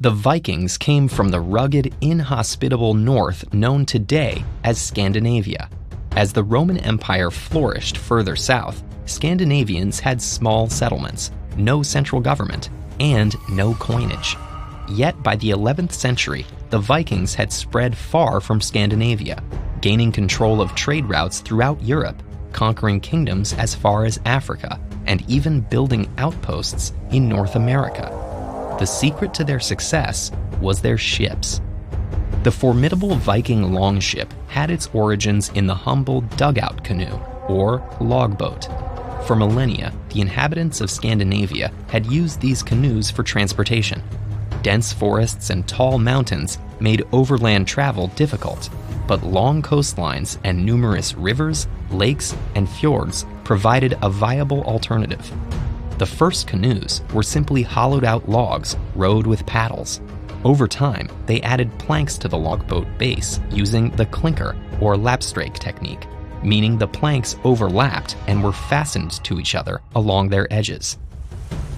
The Vikings came from the rugged, inhospitable north known today as Scandinavia. As the Roman Empire flourished further south, Scandinavians had small settlements, no central government, and no coinage. Yet by the 11th century, the Vikings had spread far from Scandinavia, gaining control of trade routes throughout Europe, conquering kingdoms as far as Africa, and even building outposts in North America. The secret to their success was their ships. The formidable Viking longship had its origins in the humble dugout canoe, or logboat. For millennia, the inhabitants of Scandinavia had used these canoes for transportation. Dense forests and tall mountains made overland travel difficult, but long coastlines and numerous rivers, lakes, and fjords provided a viable alternative. The first canoes were simply hollowed out logs rowed with paddles. Over time, they added planks to the logboat base using the clinker or lapstrake technique, meaning the planks overlapped and were fastened to each other along their edges.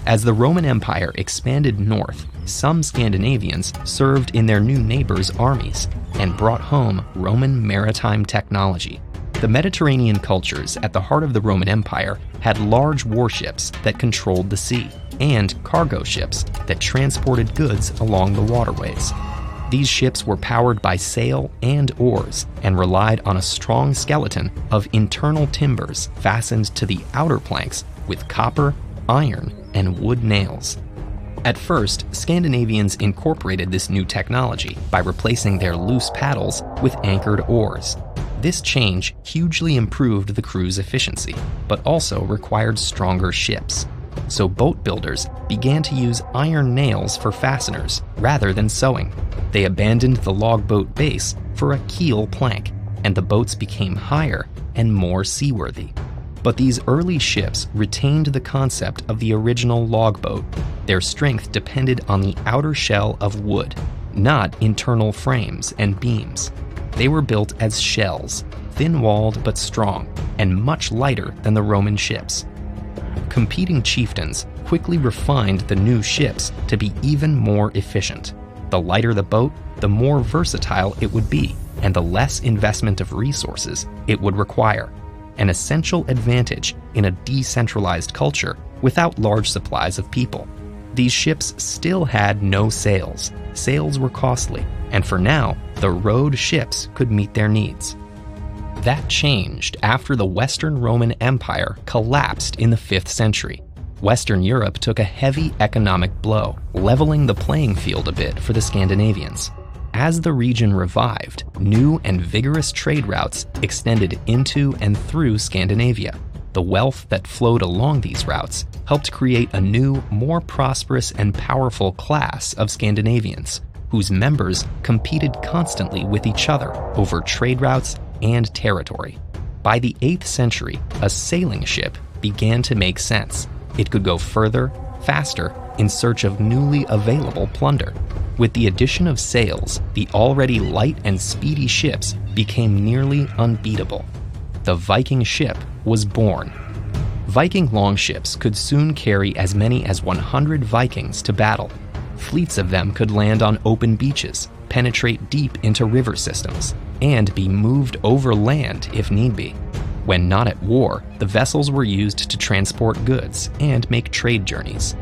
As the Roman Empire expanded north, some Scandinavians served in their new neighbors' armies and brought home Roman maritime technology. The Mediterranean cultures at the heart of the Roman Empire had large warships that controlled the sea and cargo ships that transported goods along the waterways. These ships were powered by sail and oars and relied on a strong skeleton of internal timbers fastened to the outer planks with copper, iron, and wood nails. At first, Scandinavians incorporated this new technology by replacing their loose paddles with anchored oars. This change hugely improved the crew's efficiency, but also required stronger ships. So boat builders began to use iron nails for fasteners rather than sewing. They abandoned the logboat base for a keel plank, and the boats became higher and more seaworthy. But these early ships retained the concept of the original logboat. Their strength depended on the outer shell of wood, not internal frames and beams. They were built as shells, thin walled but strong, and much lighter than the Roman ships. Competing chieftains quickly refined the new ships to be even more efficient. The lighter the boat, the more versatile it would be, and the less investment of resources it would require. An essential advantage in a decentralized culture without large supplies of people. These ships still had no sails. Sails were costly, and for now, the rowed ships could meet their needs. That changed after the Western Roman Empire collapsed in the 5th century. Western Europe took a heavy economic blow, leveling the playing field a bit for the Scandinavians. As the region revived, new and vigorous trade routes extended into and through Scandinavia. The wealth that flowed along these routes helped create a new, more prosperous and powerful class of Scandinavians, whose members competed constantly with each other over trade routes and territory. By the 8th century, a sailing ship began to make sense. It could go further, faster, in search of newly available plunder. With the addition of sails, the already light and speedy ships became nearly unbeatable. The Viking ship was born. Viking longships could soon carry as many as 100 Vikings to battle, Fleets of them could land on open beaches, penetrate deep into river systems, and be moved over land if need be. When not at war, the vessels were used to transport goods and make trade journeys.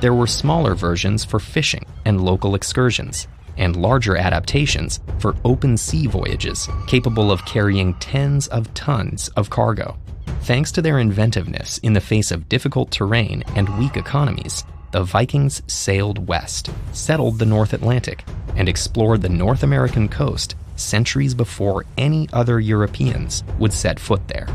There were smaller versions for fishing and local excursions, and larger adaptations for open sea voyages capable of carrying tens of tons of cargo. Thanks to their inventiveness in the face of difficult terrain and weak economies, the Vikings sailed west, settled the North Atlantic, and explored the North American coast centuries before any other Europeans would set foot there.